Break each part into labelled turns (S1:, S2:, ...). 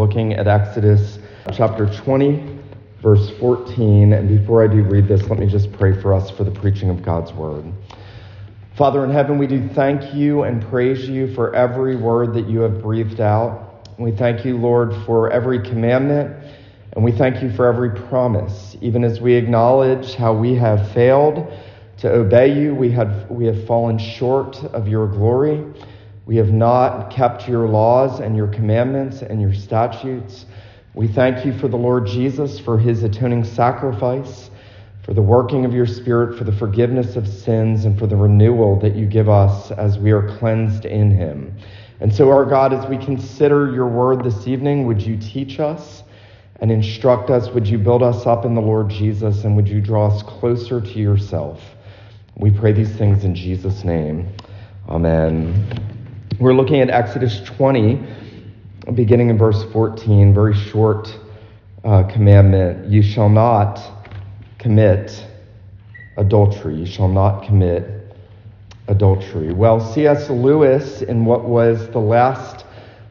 S1: looking at Exodus chapter 20, verse 14. And before I do read this, let me just pray for us for the preaching of God's word. Father in heaven, we do thank you and praise you for every word that you have breathed out. We thank you, Lord, for every commandment, and we thank you for every promise. Even as we acknowledge how we have failed to obey you, we have, we have fallen short of your glory. We have not kept your laws and your commandments and your statutes. We thank you for the Lord Jesus, for his atoning sacrifice, for the working of your Spirit, for the forgiveness of sins, and for the renewal that you give us as we are cleansed in him. And so, our God, as we consider your word this evening, would you teach us and instruct us? Would you build us up in the Lord Jesus? And would you draw us closer to yourself? We pray these things in Jesus' name. Amen. We're looking at Exodus 20, beginning in verse 14, very short uh, commandment. You shall not commit adultery. You shall not commit adultery. Well, C.S. Lewis, in what was the last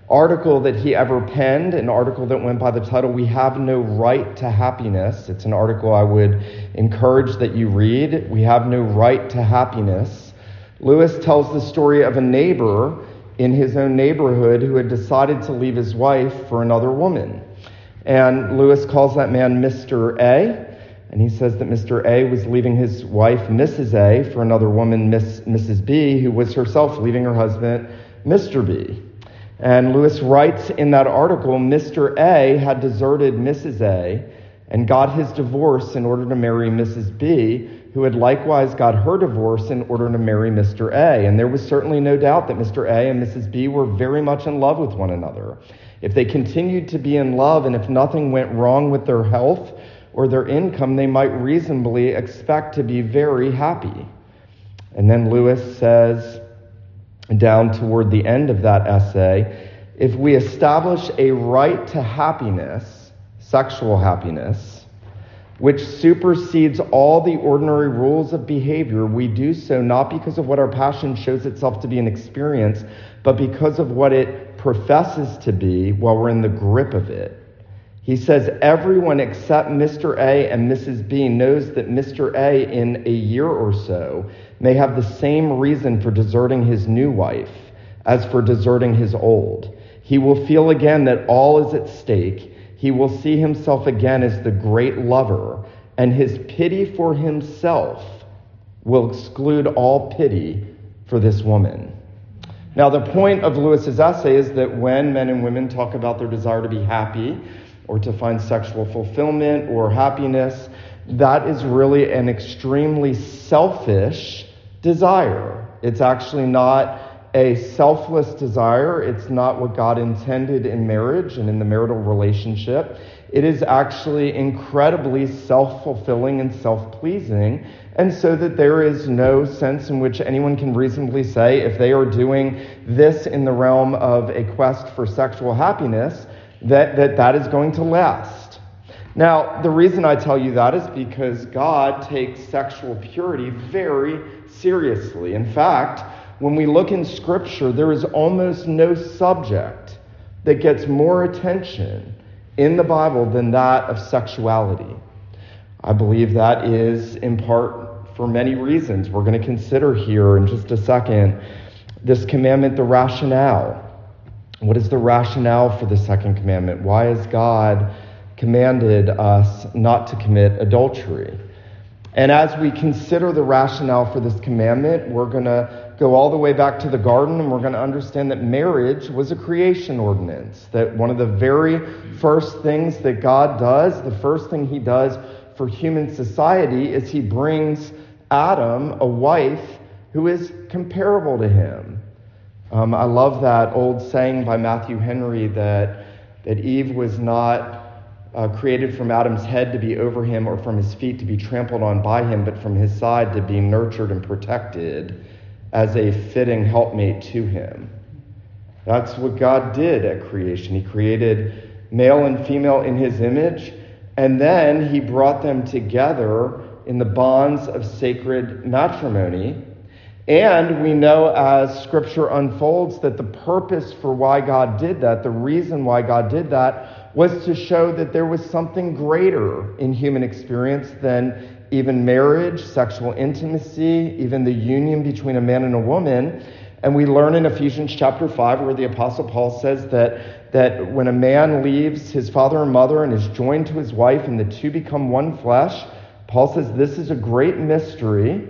S1: article that he ever penned, an article that went by the title, We Have No Right to Happiness. It's an article I would encourage that you read. We Have No Right to Happiness. Lewis tells the story of a neighbor in his own neighborhood who had decided to leave his wife for another woman. And Lewis calls that man Mr. A. And he says that Mr. A was leaving his wife, Mrs. A, for another woman, Miss, Mrs. B, who was herself leaving her husband, Mr. B. And Lewis writes in that article Mr. A had deserted Mrs. A and got his divorce in order to marry Mrs. B, who had likewise got her divorce in order to marry Mr. A. And there was certainly no doubt that Mr. A and Mrs. B were very much in love with one another. If they continued to be in love and if nothing went wrong with their health or their income, they might reasonably expect to be very happy. And then Lewis says, down toward the end of that essay, if we establish a right to happiness, sexual happiness, which supersedes all the ordinary rules of behavior, we do so not because of what our passion shows itself to be an experience, but because of what it professes to be while we're in the grip of it. He says everyone except Mr. A and Mrs. B knows that Mr. A, in a year or so, may have the same reason for deserting his new wife as for deserting his old. He will feel again that all is at stake he will see himself again as the great lover, and his pity for himself will exclude all pity for this woman. Now, the point of Lewis's essay is that when men and women talk about their desire to be happy or to find sexual fulfillment or happiness, that is really an extremely selfish desire. It's actually not a selfless desire. It's not what God intended in marriage and in the marital relationship. It is actually incredibly self fulfilling and self pleasing. And so that there is no sense in which anyone can reasonably say if they are doing this in the realm of a quest for sexual happiness, that that, that is going to last. Now, the reason I tell you that is because God takes sexual purity very seriously. In fact, when we look in Scripture, there is almost no subject that gets more attention in the Bible than that of sexuality. I believe that is in part for many reasons. We're going to consider here in just a second this commandment, the rationale. What is the rationale for the second commandment? Why has God commanded us not to commit adultery? And as we consider the rationale for this commandment, we're going to go all the way back to the garden, and we're going to understand that marriage was a creation ordinance. That one of the very first things that God does, the first thing He does for human society, is He brings Adam a wife who is comparable to him. Um, I love that old saying by Matthew Henry that, that Eve was not uh, created from Adam's head to be over him or from his feet to be trampled on by him, but from his side to be nurtured and protected as a fitting helpmate to him. That's what God did at creation. He created male and female in his image, and then he brought them together in the bonds of sacred matrimony. And we know as Scripture unfolds that the purpose for why God did that, the reason why God did that, was to show that there was something greater in human experience than even marriage, sexual intimacy, even the union between a man and a woman. And we learn in Ephesians chapter 5 where the Apostle Paul says that, that when a man leaves his father and mother and is joined to his wife and the two become one flesh, Paul says this is a great mystery.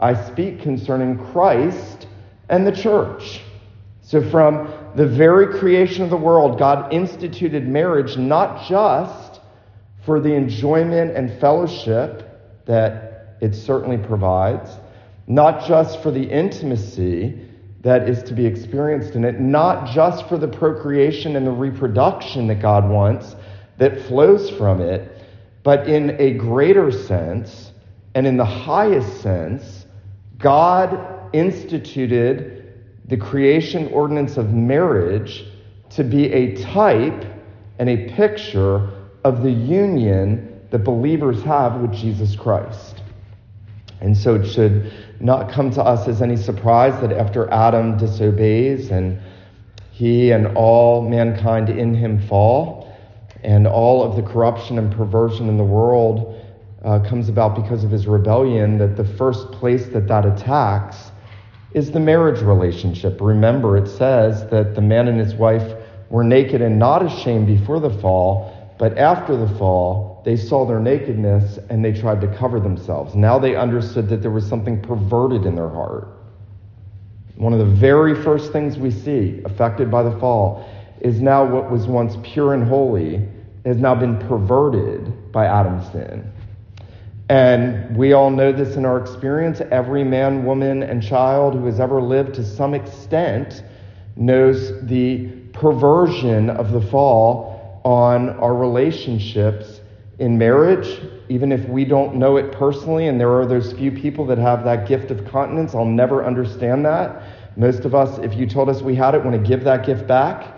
S1: I speak concerning Christ and the church. So, from the very creation of the world, God instituted marriage not just for the enjoyment and fellowship that it certainly provides, not just for the intimacy that is to be experienced in it, not just for the procreation and the reproduction that God wants that flows from it, but in a greater sense and in the highest sense, God instituted the creation ordinance of marriage to be a type and a picture of the union that believers have with Jesus Christ. And so it should not come to us as any surprise that after Adam disobeys and he and all mankind in him fall, and all of the corruption and perversion in the world uh, comes about because of his rebellion, that the first place that that attacks is the marriage relationship. Remember, it says that the man and his wife were naked and not ashamed before the fall, but after the fall, they saw their nakedness and they tried to cover themselves. Now they understood that there was something perverted in their heart. One of the very first things we see affected by the fall is now what was once pure and holy has now been perverted by Adam's sin. And we all know this in our experience. Every man, woman, and child who has ever lived to some extent knows the perversion of the fall on our relationships in marriage, even if we don't know it personally, and there are those few people that have that gift of continence, I'll never understand that. Most of us, if you told us we had it, want to give that gift back.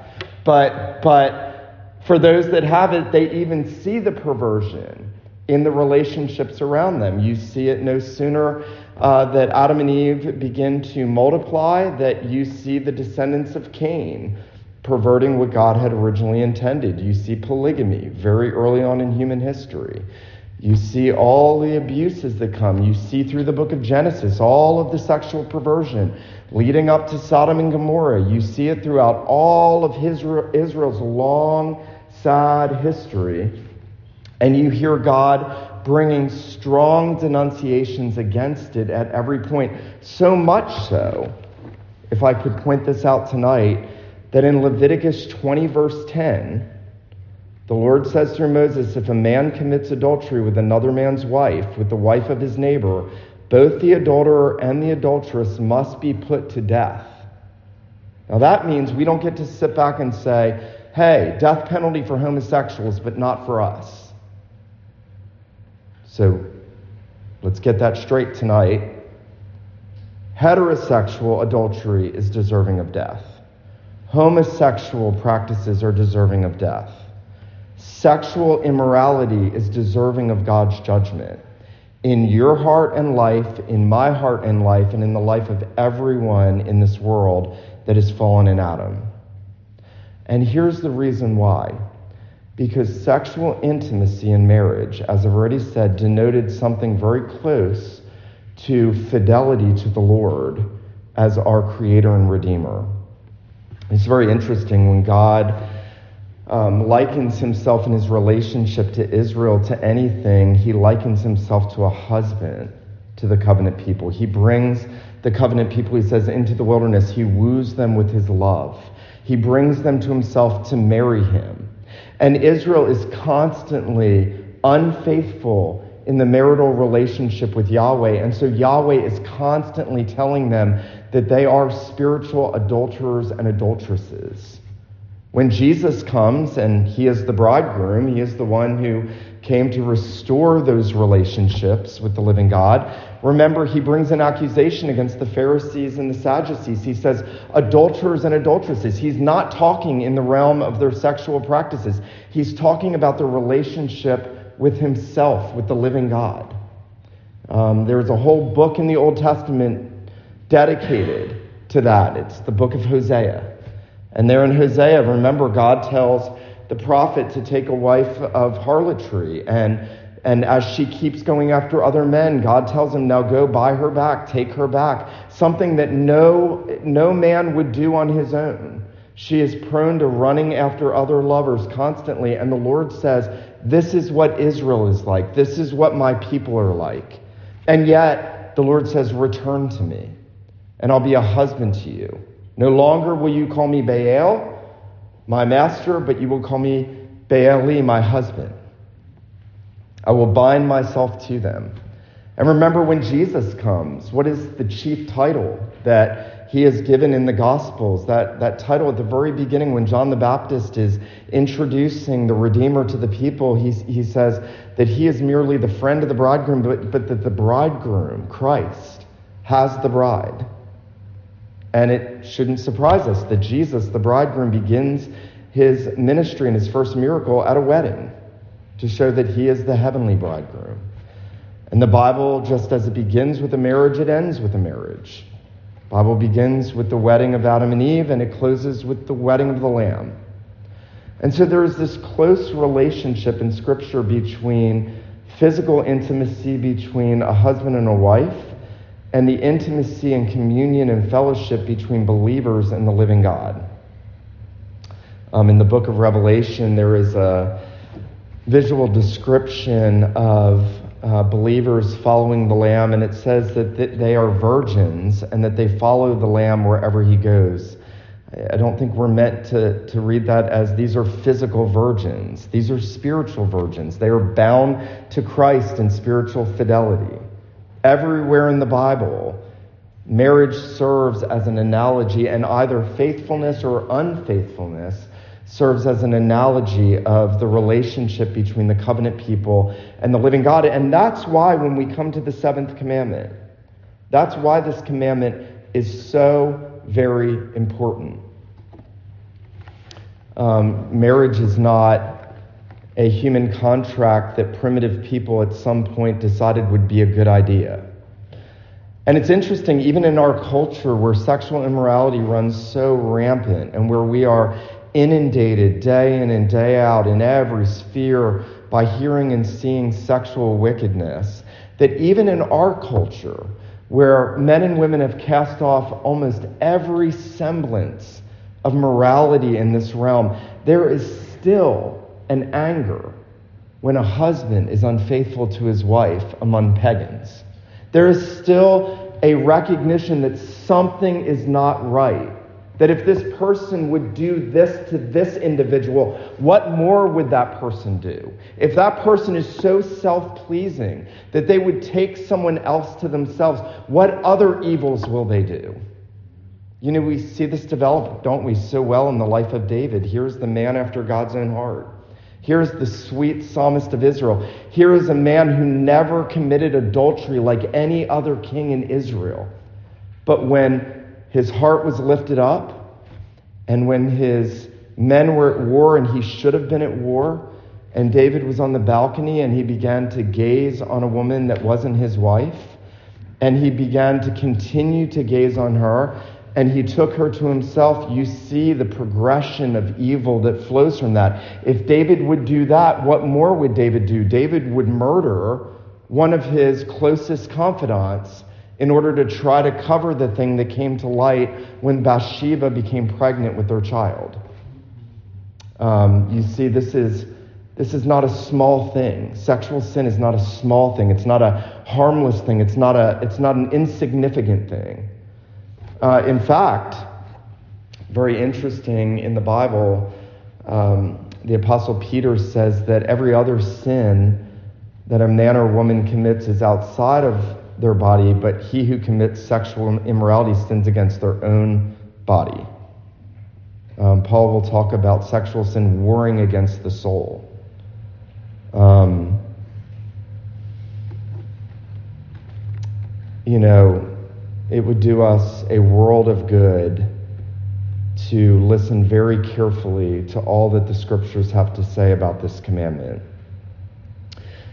S1: But, but for those that have it, they even see the perversion in the relationships around them. You see it no sooner uh, that Adam and Eve begin to multiply, that you see the descendants of Cain perverting what God had originally intended. You see polygamy very early on in human history. You see all the abuses that come. You see through the book of Genesis all of the sexual perversion leading up to Sodom and Gomorrah. You see it throughout all of Israel's long, sad history. And you hear God bringing strong denunciations against it at every point. So much so, if I could point this out tonight, that in Leviticus 20, verse 10, the Lord says through Moses, If a man commits adultery with another man's wife, with the wife of his neighbor, both the adulterer and the adulteress must be put to death. Now that means we don't get to sit back and say, hey, death penalty for homosexuals, but not for us. So let's get that straight tonight. Heterosexual adultery is deserving of death. Homosexual practices are deserving of death. Sexual immorality is deserving of God's judgment. In your heart and life, in my heart and life, and in the life of everyone in this world that has fallen in Adam. And here's the reason why. Because sexual intimacy in marriage, as I've already said, denoted something very close to fidelity to the Lord as our Creator and Redeemer. It's very interesting when God um, likens himself in his relationship to Israel to anything, he likens himself to a husband to the covenant people. He brings the covenant people, he says, into the wilderness. He woos them with his love. He brings them to himself to marry him. And Israel is constantly unfaithful in the marital relationship with Yahweh. And so Yahweh is constantly telling them that they are spiritual adulterers and adulteresses. When Jesus comes and he is the bridegroom, he is the one who came to restore those relationships with the living God. Remember, he brings an accusation against the Pharisees and the Sadducees. He says, adulterers and adulteresses. He's not talking in the realm of their sexual practices, he's talking about their relationship with himself, with the living God. Um, there's a whole book in the Old Testament dedicated to that. It's the book of Hosea. And there in Hosea, remember, God tells the prophet to take a wife of harlotry. And, and as she keeps going after other men, God tells him, now go buy her back, take her back. Something that no, no man would do on his own. She is prone to running after other lovers constantly. And the Lord says, This is what Israel is like. This is what my people are like. And yet, the Lord says, Return to me, and I'll be a husband to you. No longer will you call me Baal, my master, but you will call me Baali, my husband. I will bind myself to them. And remember when Jesus comes, what is the chief title that he is given in the Gospels? That, that title at the very beginning, when John the Baptist is introducing the Redeemer to the people, he, he says that he is merely the friend of the bridegroom, but, but that the bridegroom, Christ, has the bride. And it shouldn't surprise us that Jesus, the bridegroom, begins his ministry and his first miracle at a wedding to show that he is the heavenly bridegroom. And the Bible, just as it begins with a marriage, it ends with a marriage. The Bible begins with the wedding of Adam and Eve, and it closes with the wedding of the Lamb. And so there is this close relationship in Scripture between physical intimacy between a husband and a wife and the intimacy and communion and fellowship between believers and the living God. Um, in the book of Revelation, there is a visual description of uh, believers following the Lamb, and it says that th- they are virgins and that they follow the Lamb wherever he goes. I don't think we're meant to, to read that as these are physical virgins. These are spiritual virgins. They are bound to Christ in spiritual fidelity. Everywhere in the Bible, marriage serves as an analogy, and either faithfulness or unfaithfulness serves as an analogy of the relationship between the covenant people and the living God. And that's why when we come to the seventh commandment, that's why this commandment is so very important. Um, marriage is not a human contract that primitive people at some point decided would be a good idea. And it's interesting, even in our culture where sexual immorality runs so rampant and where we are inundated day in and day out in every sphere by hearing and seeing sexual wickedness, that even in our culture, where men and women have cast off almost every semblance of morality in this realm, there is still and anger when a husband is unfaithful to his wife among pagans. There is still a recognition that something is not right. That if this person would do this to this individual, what more would that person do? If that person is so self pleasing that they would take someone else to themselves, what other evils will they do? You know, we see this develop, don't we, so well in the life of David. Here's the man after God's own heart. Here's the sweet psalmist of Israel. Here is a man who never committed adultery like any other king in Israel. But when his heart was lifted up, and when his men were at war and he should have been at war, and David was on the balcony and he began to gaze on a woman that wasn't his wife, and he began to continue to gaze on her, and he took her to himself, you see the progression of evil that flows from that. If David would do that, what more would David do? David would murder one of his closest confidants in order to try to cover the thing that came to light when Bathsheba became pregnant with their child. Um, you see, this is, this is not a small thing. Sexual sin is not a small thing. It's not a harmless thing. It's not, a, it's not an insignificant thing. Uh, in fact, very interesting in the Bible, um, the Apostle Peter says that every other sin that a man or woman commits is outside of their body, but he who commits sexual immorality sins against their own body. Um, Paul will talk about sexual sin warring against the soul. Um, you know, it would do us a world of good to listen very carefully to all that the scriptures have to say about this commandment.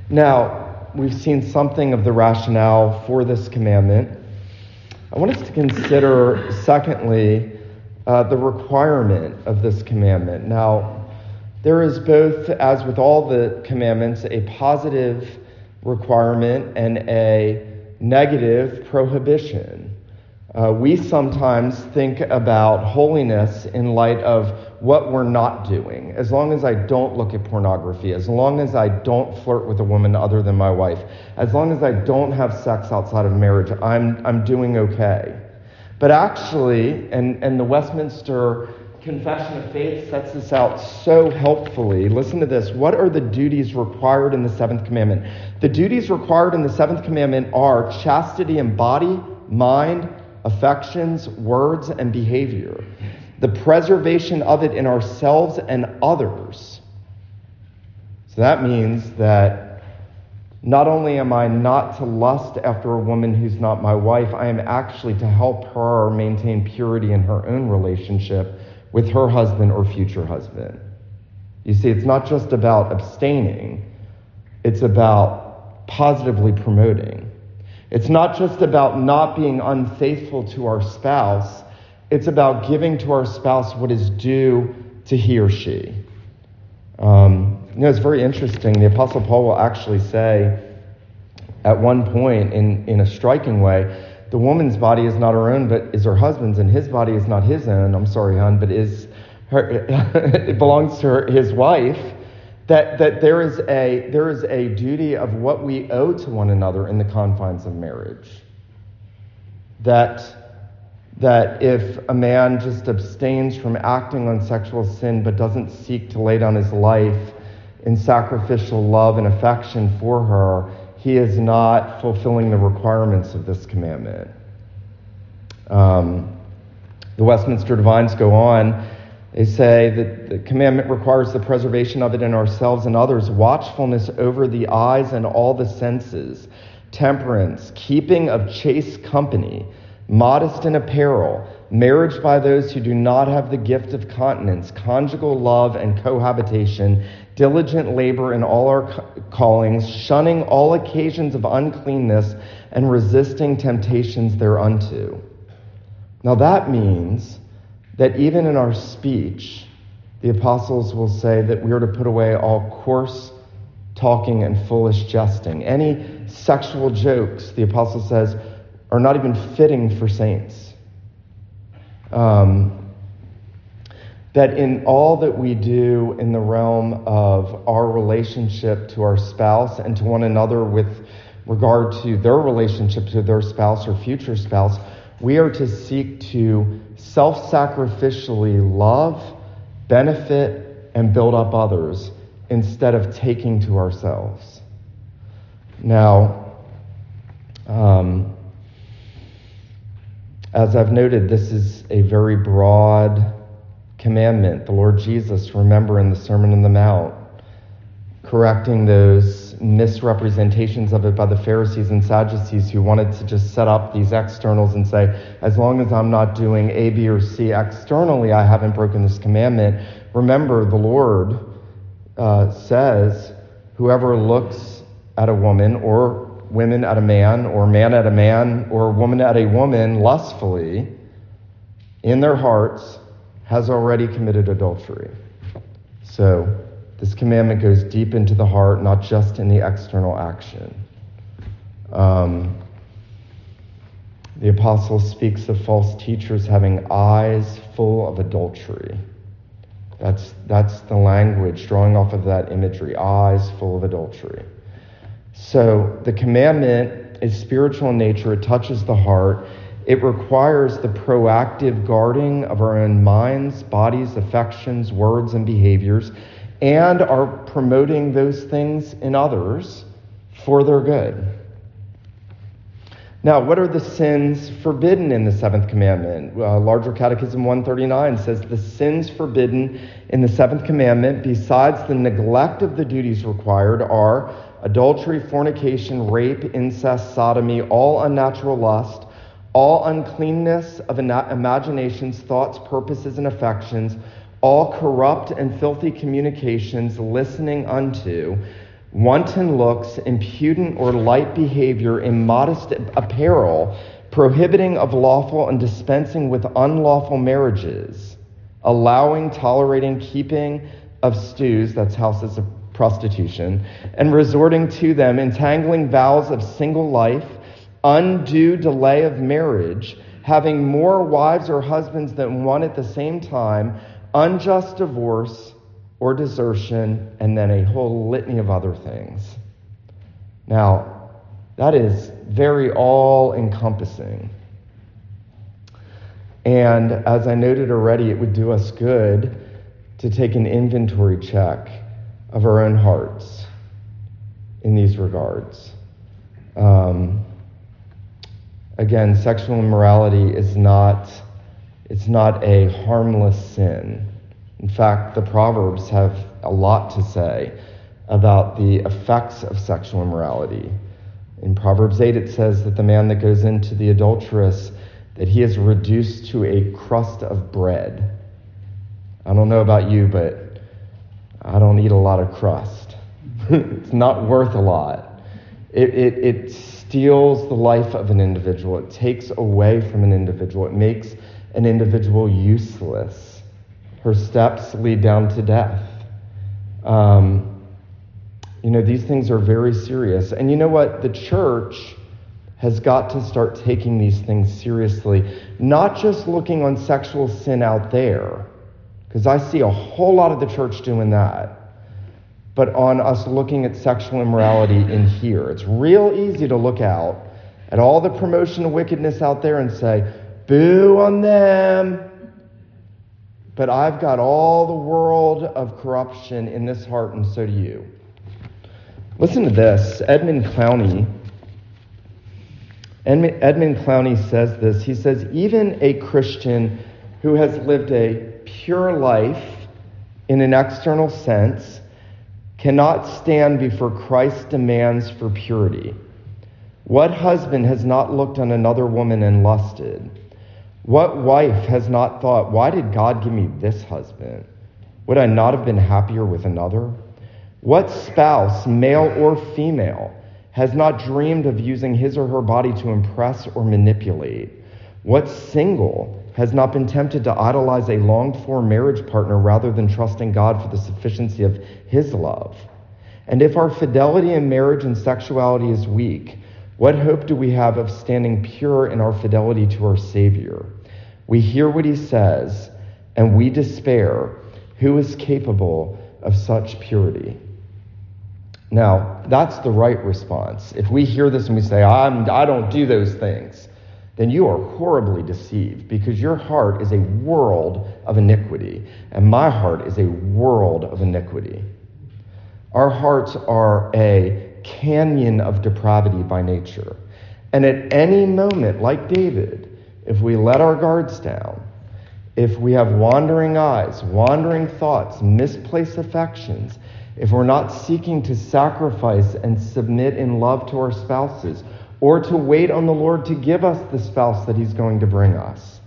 S1: Now, we've seen something of the rationale for this commandment. I want us to consider, secondly, uh, the requirement of this commandment. Now, there is both, as with all the commandments, a positive requirement and a negative prohibition. Uh, we sometimes think about holiness in light of what we're not doing. As long as I don't look at pornography, as long as I don't flirt with a woman other than my wife, as long as I don't have sex outside of marriage, I'm, I'm doing okay. But actually, and, and the Westminster Confession of Faith sets this out so helpfully. Listen to this. What are the duties required in the seventh commandment? The duties required in the seventh commandment are chastity in body, mind, affections, words, and behavior, the preservation of it in ourselves and others. So that means that not only am I not to lust after a woman who's not my wife, I am actually to help her maintain purity in her own relationship with her husband or future husband. You see, it's not just about abstaining, it's about positively promoting. It's not just about not being unfaithful to our spouse, it's about giving to our spouse what is due to he or she. Um, you know, it's very interesting. The Apostle Paul will actually say at one point in, in a striking way, the woman's body is not her own, but is her husband's, and his body is not his own. I'm sorry, hon, but is her, it belongs to her, his wife that, that there, is a, there is a duty of what we owe to one another in the confines of marriage. That, that if a man just abstains from acting on sexual sin but doesn't seek to lay down his life in sacrificial love and affection for her, he is not fulfilling the requirements of this commandment. Um, the Westminster Divines go on they say that the commandment requires the preservation of it in ourselves and others, watchfulness over the eyes and all the senses, temperance, keeping of chaste company, modest in apparel, marriage by those who do not have the gift of continence, conjugal love and cohabitation, diligent labor in all our callings, shunning all occasions of uncleanness, and resisting temptations thereunto. Now that means that even in our speech, the apostles will say that we are to put away all coarse talking and foolish jesting. Any sexual jokes, the apostle says, are not even fitting for saints. Um, that in all that we do in the realm of our relationship to our spouse and to one another with regard to their relationship to their spouse or future spouse, we are to seek to self sacrificially love, benefit, and build up others instead of taking to ourselves. Now, um, as I've noted, this is a very broad commandment. The Lord Jesus, remember in the Sermon on the Mount, correcting those misrepresentations of it by the Pharisees and Sadducees who wanted to just set up these externals and say, as long as I'm not doing A, B, or C externally, I haven't broken this commandment. Remember, the Lord uh, says, whoever looks at a woman or women at a man or man at a man or woman at a woman lustfully in their hearts has already committed adultery. So, this commandment goes deep into the heart, not just in the external action. Um, the apostle speaks of false teachers having eyes full of adultery. That's, that's the language drawing off of that imagery eyes full of adultery. So the commandment is spiritual in nature, it touches the heart. It requires the proactive guarding of our own minds, bodies, affections, words, and behaviors and are promoting those things in others for their good. Now, what are the sins forbidden in the seventh commandment? Uh, Larger Catechism 139 says the sins forbidden in the seventh commandment, besides the neglect of the duties required, are adultery, fornication, rape, incest, sodomy, all unnatural lust, all uncleanness of imaginations, thoughts, purposes, and affections all corrupt and filthy communications listening unto, wanton looks, impudent or light behavior, immodest apparel, prohibiting of lawful and dispensing with unlawful marriages, allowing, tolerating, keeping of stews, that's houses of prostitution, and resorting to them, entangling vows of single life, undue delay of marriage, having more wives or husbands than one at the same time, unjust divorce or desertion, and then a whole litany of other things. Now, that is very all encompassing. And as I noted already, it would do us good to take an inventory check of our own hearts in these regards. Um, again, sexual immorality is not, it's not a harmless sin. In fact, the Proverbs have a lot to say about the effects of sexual immorality. In Proverbs 8, it says that the man that goes into the adulteress, that he is reduced to a crust of bread. I don't know about you, but I don't eat a lot of crust. it's not worth a lot. It, it, it steals the life of an individual, it takes away from an individual, it makes an individual useless. Her steps lead down to death. Um, you know, these things are very serious. And you know what? The church has got to start taking these things seriously, not just looking on sexual sin out there, because I see a whole lot of the church doing that, but on us looking at sexual immorality in here. It's real easy to look out at all the promotion of wickedness out there and say, boo on them. But I've got all the world of corruption in this heart, and so do you. Listen to this. Edmund Clowney. Edmund Clowney says this. He says, even a Christian who has lived a pure life in an external sense cannot stand before Christ's demands for purity. What husband has not looked on another woman and lusted? What wife has not thought, why did God give me this husband? Would I not have been happier with another? What spouse, male or female, has not dreamed of using his or her body to impress or manipulate? What single has not been tempted to idolize a longed for marriage partner rather than trusting God for the sufficiency of his love? And if our fidelity in marriage and sexuality is weak, what hope do we have of standing pure in our fidelity to our Savior? We hear what he says and we despair. Who is capable of such purity? Now, that's the right response. If we hear this and we say, I'm, I don't do those things, then you are horribly deceived because your heart is a world of iniquity, and my heart is a world of iniquity. Our hearts are a canyon of depravity by nature. And at any moment, like David, if we let our guards down, if we have wandering eyes, wandering thoughts, misplaced affections, if we're not seeking to sacrifice and submit in love to our spouses, or to wait on the Lord to give us the spouse that He's going to bring us,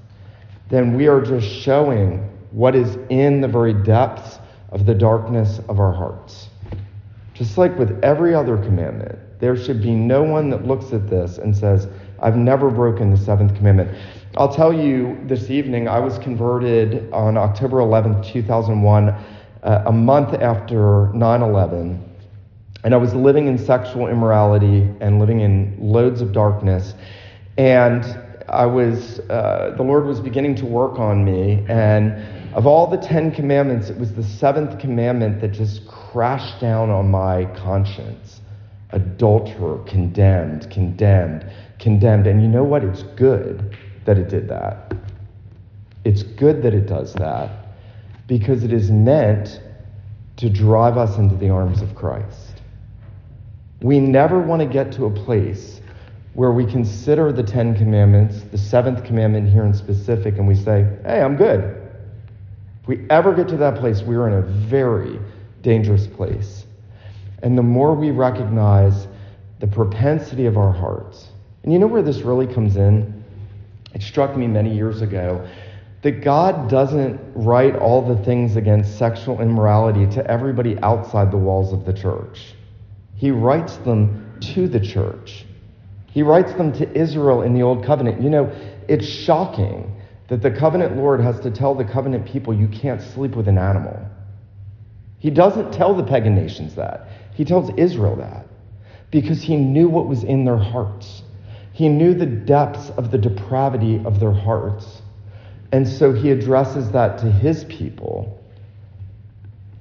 S1: then we are just showing what is in the very depths of the darkness of our hearts. Just like with every other commandment, there should be no one that looks at this and says, I've never broken the seventh commandment. I'll tell you this evening, I was converted on October 11th, 2001 uh, a month after 9 11, and I was living in sexual immorality and living in loads of darkness. And I was, uh, the Lord was beginning to work on me. And of all the Ten Commandments, it was the seventh commandment that just crashed down on my conscience. Adulterer, condemned, condemned, condemned. And you know what? It's good that it did that. It's good that it does that because it is meant to drive us into the arms of Christ. We never want to get to a place where we consider the Ten Commandments, the seventh commandment here in specific, and we say, hey, I'm good. If we ever get to that place, we are in a very dangerous place. And the more we recognize the propensity of our hearts, and you know where this really comes in? It struck me many years ago that God doesn't write all the things against sexual immorality to everybody outside the walls of the church. He writes them to the church. He writes them to Israel in the Old Covenant. You know, it's shocking that the covenant Lord has to tell the covenant people, you can't sleep with an animal. He doesn't tell the pagan nations that. He tells Israel that because he knew what was in their hearts. He knew the depths of the depravity of their hearts. And so he addresses that to his people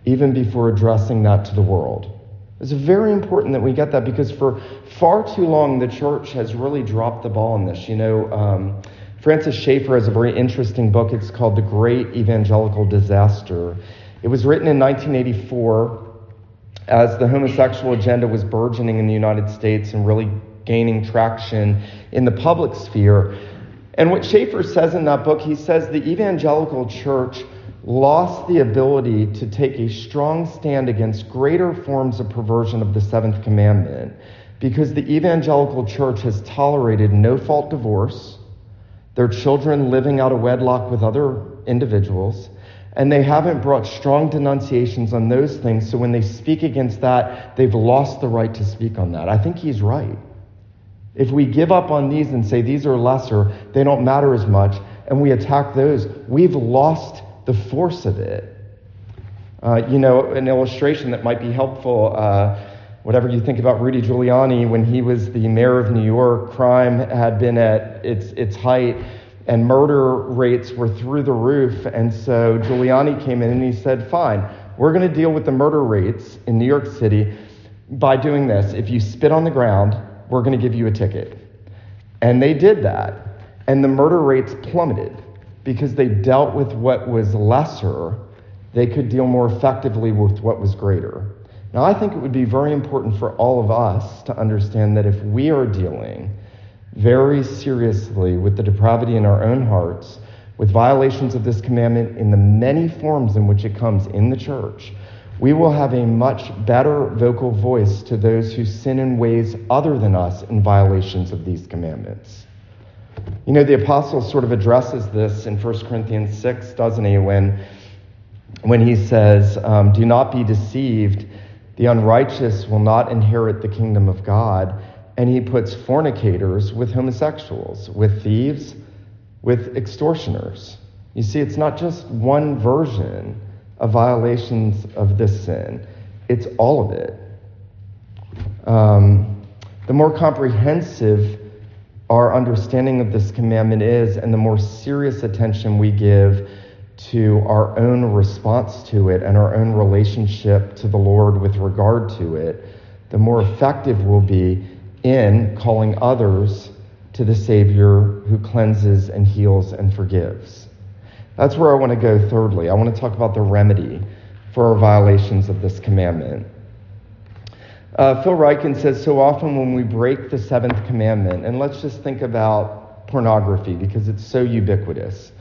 S1: even before addressing that to the world. It's very important that we get that because for far too long the church has really dropped the ball on this. You know, um, Francis Schaeffer has a very interesting book. It's called The Great Evangelical Disaster. It was written in 1984 as the homosexual agenda was burgeoning in the United States and really gaining traction in the public sphere. And what Schaeffer says in that book, he says the evangelical church lost the ability to take a strong stand against greater forms of perversion of the seventh commandment because the evangelical church has tolerated no fault divorce, their children living out of wedlock with other individuals, and they haven't brought strong denunciations on those things. So when they speak against that, they've lost the right to speak on that. I think he's right. If we give up on these and say these are lesser, they don't matter as much, and we attack those, we've lost the force of it. Uh, you know, an illustration that might be helpful. Uh, whatever you think about Rudy Giuliani, when he was the mayor of New York, crime had been at its, its height and murder rates were through the roof. And so Giuliani came in and he said, Fine, we're going to deal with the murder rates in New York City by doing this. If you spit on the ground, we're going to give you a ticket. And they did that. And the murder rates plummeted because they dealt with what was lesser, they could deal more effectively with what was greater. Now, I think it would be very important for all of us to understand that if we are dealing very seriously with the depravity in our own hearts, with violations of this commandment in the many forms in which it comes in the church, we will have a much better vocal voice to those who sin in ways other than us in violations of these commandments. You know, the apostle sort of addresses this in 1 Corinthians 6, doesn't he? When, when he says, um, Do not be deceived, the unrighteous will not inherit the kingdom of God. And he puts fornicators with homosexuals, with thieves, with extortioners. You see, it's not just one version of violations of this sin, it's all of it. Um, the more comprehensive our understanding of this commandment is and the more serious attention we give to our own response to it and our own relationship to the Lord with regard to it, the more effective we'll be in calling others to the Savior who cleanses and heals and forgives. That's where I want to go thirdly. I want to talk about the remedy for our violations of this commandment. Uh, Phil Ryken says so often when we break the seventh commandment, and let's just think about pornography because it's so ubiquitous.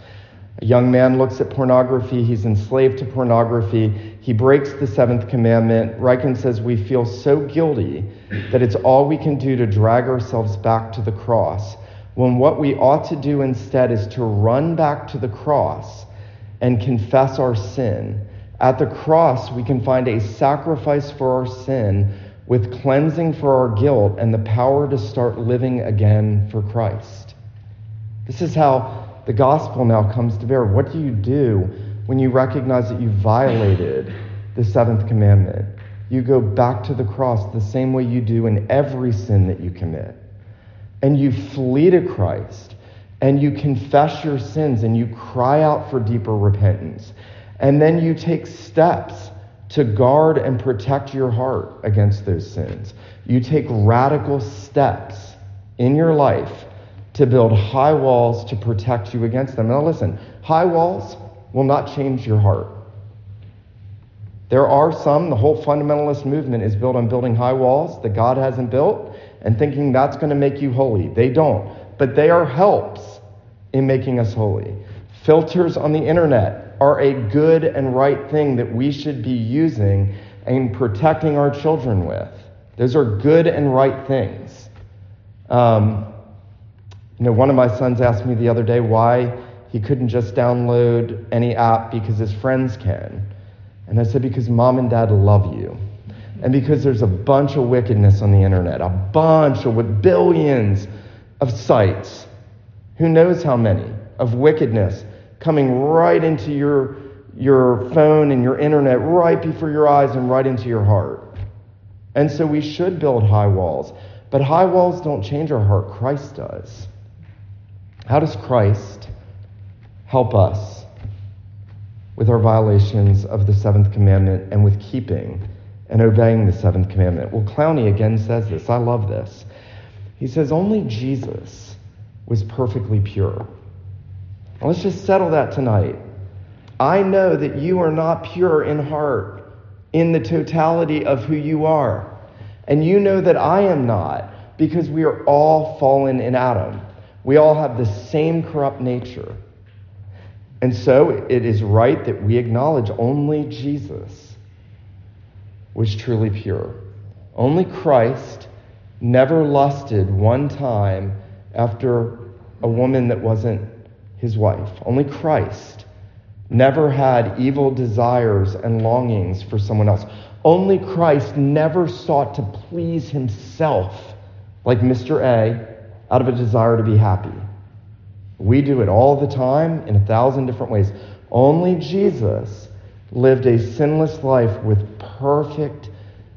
S1: A young man looks at pornography, he's enslaved to pornography, he breaks the seventh commandment. Ryken says we feel so guilty that it's all we can do to drag ourselves back to the cross, when what we ought to do instead is to run back to the cross and confess our sin. At the cross, we can find a sacrifice for our sin with cleansing for our guilt and the power to start living again for Christ. This is how the gospel now comes to bear. What do you do when you recognize that you violated the seventh commandment? You go back to the cross the same way you do in every sin that you commit. And you flee to Christ and you confess your sins and you cry out for deeper repentance. And then you take steps to guard and protect your heart against those sins. You take radical steps in your life to build high walls to protect you against them. Now, listen, high walls will not change your heart. There are some, the whole fundamentalist movement is built on building high walls that God hasn't built and thinking that's going to make you holy. They don't. But they are helps in making us holy. Filters on the internet are a good and right thing that we should be using and protecting our children with. Those are good and right things. Um, you know, one of my sons asked me the other day why he couldn't just download any app because his friends can. And I said, because mom and dad love you. and because there's a bunch of wickedness on the internet, a bunch of with billions of sites, who knows how many of wickedness coming right into your, your phone and your internet, right before your eyes and right into your heart. And so we should build high walls. But high walls don't change our heart, Christ does. How does Christ help us with our violations of the seventh commandment and with keeping and obeying the seventh commandment? Well, Clowney again says this. I love this. He says, Only Jesus was perfectly pure. Let's just settle that tonight. I know that you are not pure in heart in the totality of who you are. And you know that I am not because we are all fallen in Adam. We all have the same corrupt nature. And so it is right that we acknowledge only Jesus was truly pure. Only Christ never lusted one time after a woman that wasn't his wife. Only Christ never had evil desires and longings for someone else. Only Christ never sought to please himself like Mr. A out of a desire to be happy. We do it all the time in a thousand different ways. Only Jesus lived a sinless life with perfect,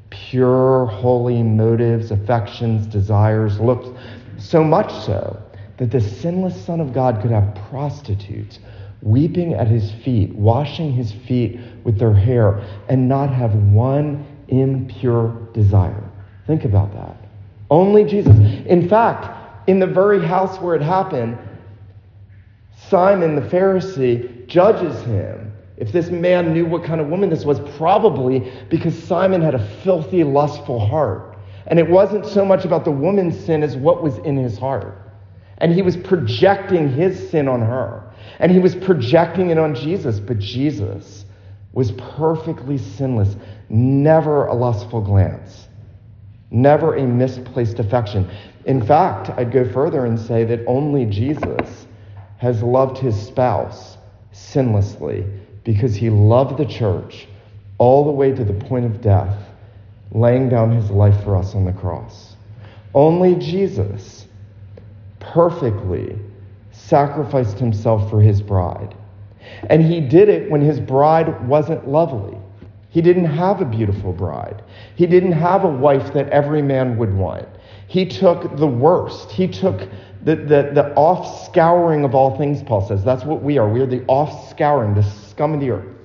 S1: pure, holy motives, affections, desires, looks, so much so that the sinless Son of God could have prostitutes weeping at his feet, washing his feet with their hair, and not have one impure desire. Think about that. Only Jesus. In fact, in the very house where it happened, Simon the Pharisee judges him. If this man knew what kind of woman this was, probably because Simon had a filthy, lustful heart. And it wasn't so much about the woman's sin as what was in his heart. And he was projecting his sin on her. And he was projecting it on Jesus. But Jesus was perfectly sinless, never a lustful glance, never a misplaced affection. In fact, I'd go further and say that only Jesus has loved his spouse sinlessly because he loved the church all the way to the point of death, laying down his life for us on the cross. Only Jesus perfectly sacrificed himself for his bride. And he did it when his bride wasn't lovely. He didn't have a beautiful bride. He didn't have a wife that every man would want. He took the worst. He took the, the, the off scouring of all things, Paul says. That's what we are. We are the off scouring, the scum of the earth.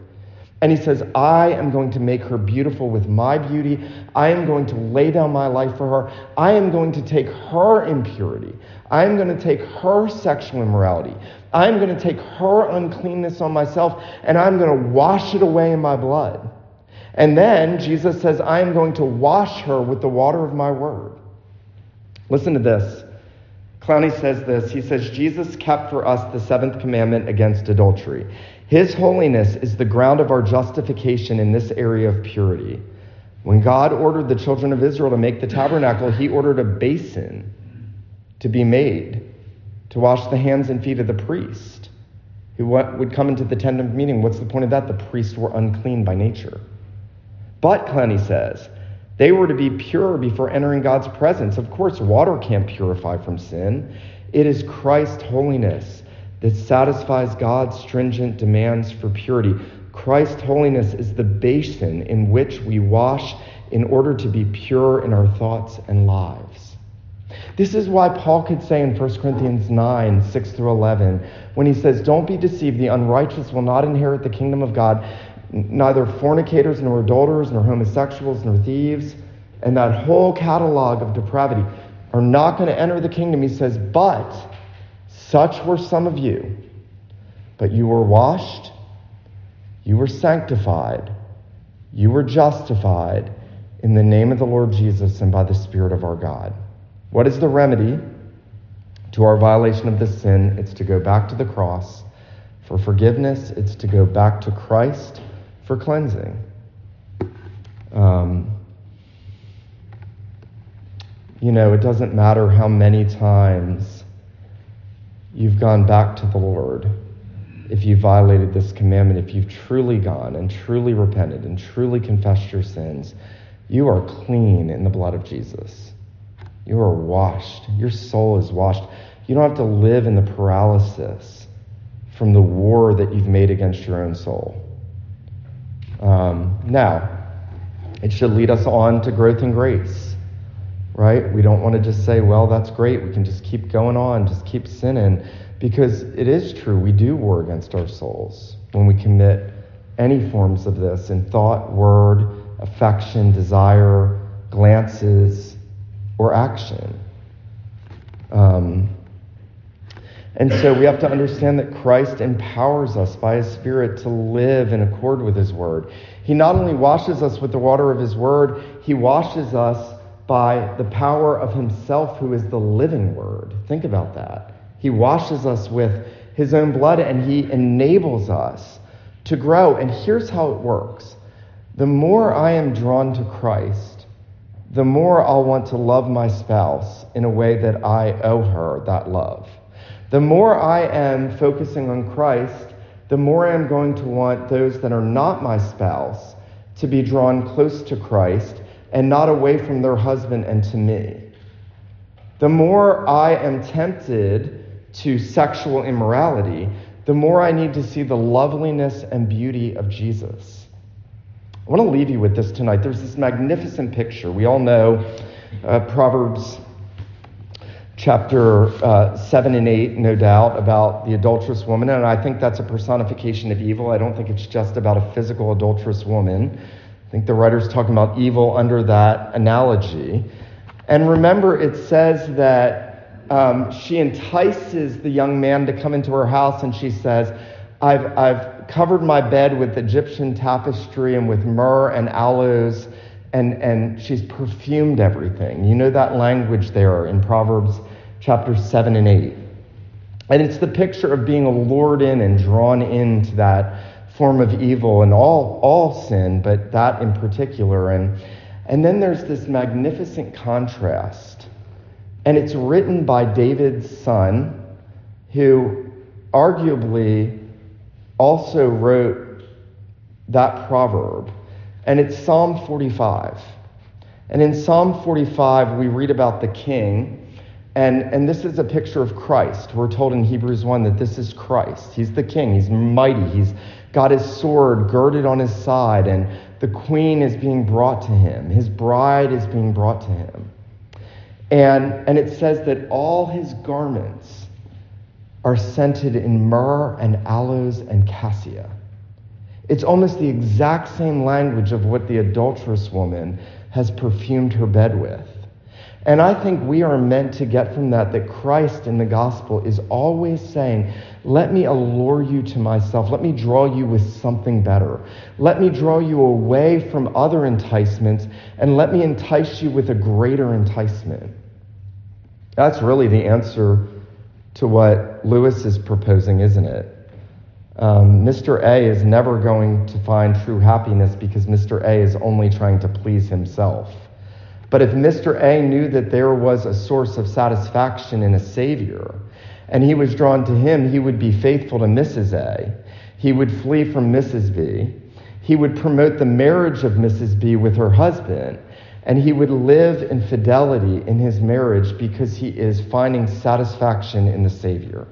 S1: And he says, I am going to make her beautiful with my beauty. I am going to lay down my life for her. I am going to take her impurity. I am going to take her sexual immorality. I'm going to take her uncleanness on myself and I'm going to wash it away in my blood. And then Jesus says, I am going to wash her with the water of my word. Listen to this. Clowney says this. He says, Jesus kept for us the seventh commandment against adultery. His holiness is the ground of our justification in this area of purity. When God ordered the children of Israel to make the tabernacle, he ordered a basin to be made to wash the hands and feet of the priest who would come into the tent of meeting. What's the point of that? The priests were unclean by nature. But, Clowney says, they were to be pure before entering God's presence. Of course, water can't purify from sin. It is Christ's holiness that satisfies God's stringent demands for purity. Christ's holiness is the basin in which we wash in order to be pure in our thoughts and lives. This is why Paul could say in 1 Corinthians 9, 6 through 11, when he says, Don't be deceived, the unrighteous will not inherit the kingdom of God, neither fornicators, nor adulterers, nor homosexuals, nor thieves, and that whole catalog of depravity are not going to enter the kingdom. He says, But such were some of you, but you were washed, you were sanctified, you were justified in the name of the Lord Jesus and by the Spirit of our God. What is the remedy to our violation of this sin? It's to go back to the cross for forgiveness, it's to go back to Christ for cleansing. Um, you know, it doesn't matter how many times you've gone back to the Lord, if you violated this commandment, if you've truly gone and truly repented and truly confessed your sins, You are clean in the blood of Jesus. You are washed. Your soul is washed. You don't have to live in the paralysis from the war that you've made against your own soul. Um, now, it should lead us on to growth in grace, right? We don't want to just say, well, that's great. We can just keep going on, just keep sinning, because it is true. We do war against our souls when we commit any forms of this in thought, word, affection, desire, glances, or action. Um, and so we have to understand that Christ empowers us by His Spirit to live in accord with His Word. He not only washes us with the water of His Word, He washes us by the power of Himself, who is the living Word. Think about that. He washes us with His own blood and He enables us to grow. And here's how it works the more I am drawn to Christ, the more I'll want to love my spouse in a way that I owe her that love. The more I am focusing on Christ, the more I am going to want those that are not my spouse to be drawn close to Christ and not away from their husband and to me. The more I am tempted to sexual immorality, the more I need to see the loveliness and beauty of Jesus. I want to leave you with this tonight. There's this magnificent picture. We all know uh, Proverbs chapter uh, 7 and 8, no doubt, about the adulterous woman. And I think that's a personification of evil. I don't think it's just about a physical adulterous woman. I think the writer's talking about evil under that analogy. And remember, it says that um, she entices the young man to come into her house and she says, I've, I've covered my bed with Egyptian tapestry and with myrrh and aloes and, and she's perfumed everything. You know that language there in Proverbs chapter 7 and 8. And it's the picture of being allured in and drawn into that form of evil and all, all sin, but that in particular. And, and then there's this magnificent contrast. And it's written by David's son, who arguably also wrote that proverb and it's Psalm 45. And in Psalm 45, we read about the king. And, and this is a picture of Christ. We're told in Hebrews 1 that this is Christ. He's the king, he's mighty, he's got his sword girded on his side, and the queen is being brought to him. His bride is being brought to him. And, and it says that all his garments are scented in myrrh and aloes and cassia. It's almost the exact same language of what the adulterous woman has perfumed her bed with. And I think we are meant to get from that that Christ in the gospel is always saying, Let me allure you to myself. Let me draw you with something better. Let me draw you away from other enticements and let me entice you with a greater enticement. That's really the answer to what Lewis is proposing, isn't it? Um, Mr. A is never going to find true happiness because Mr. A is only trying to please himself. But if Mr. A knew that there was a source of satisfaction in a Savior, and he was drawn to him, he would be faithful to Mrs. A. He would flee from Mrs. B. He would promote the marriage of Mrs. B with her husband, and he would live in fidelity in his marriage because he is finding satisfaction in the Savior.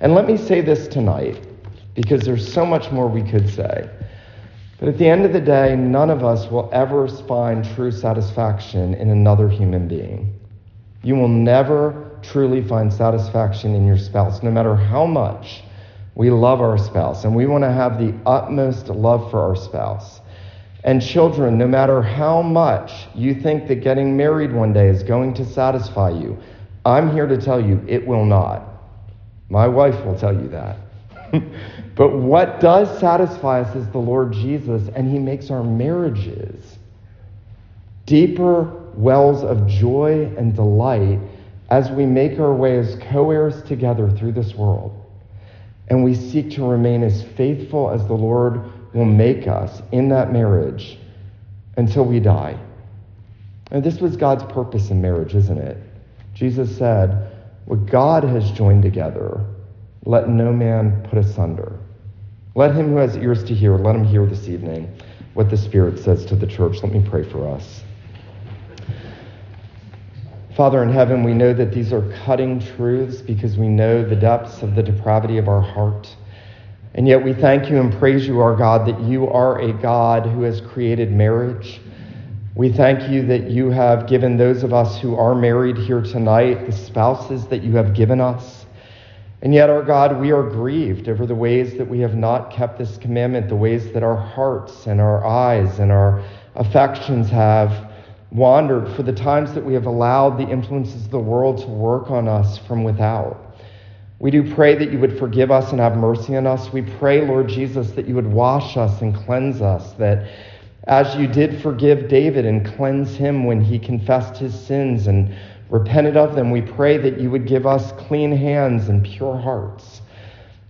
S1: And let me say this tonight because there's so much more we could say. But at the end of the day, none of us will ever find true satisfaction in another human being. You will never truly find satisfaction in your spouse, no matter how much we love our spouse. And we want to have the utmost love for our spouse. And children, no matter how much you think that getting married one day is going to satisfy you, I'm here to tell you it will not. My wife will tell you that. but what does satisfy us is the Lord Jesus, and He makes our marriages deeper wells of joy and delight as we make our way as co heirs together through this world. And we seek to remain as faithful as the Lord will make us in that marriage until we die. And this was God's purpose in marriage, isn't it? Jesus said, What God has joined together, let no man put asunder. Let him who has ears to hear, let him hear this evening. what the Spirit says to the church. Let me pray for us. Father in heaven, we know that these are cutting truths because we know the depths of the depravity of our heart. And yet we thank you and praise you, our God, that you are a God who has created marriage. We thank you that you have given those of us who are married here tonight the spouses that you have given us. And yet, our God, we are grieved over the ways that we have not kept this commandment, the ways that our hearts and our eyes and our affections have wandered, for the times that we have allowed the influences of the world to work on us from without. We do pray that you would forgive us and have mercy on us. We pray, Lord Jesus, that you would wash us and cleanse us, that as you did forgive David and cleanse him when he confessed his sins and repented of them, we pray that you would give us clean hands and pure hearts.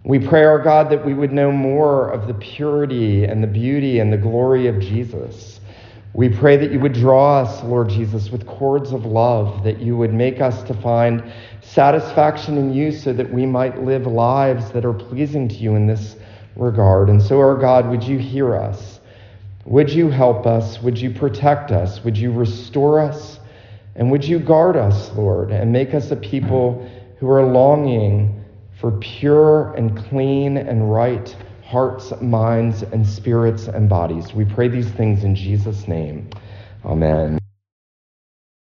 S1: We pray, our God, that we would know more of the purity and the beauty and the glory of Jesus. We pray that you would draw us, Lord Jesus, with cords of love, that you would make us to find satisfaction in you so that we might live lives that are pleasing to you in this regard. And so, our God, would you hear us? Would you help us? Would you protect us? Would you restore us? And would you guard us, Lord, and make us a people who are longing for pure and clean and right hearts, minds, and spirits and bodies. We pray these things in Jesus' name. Amen.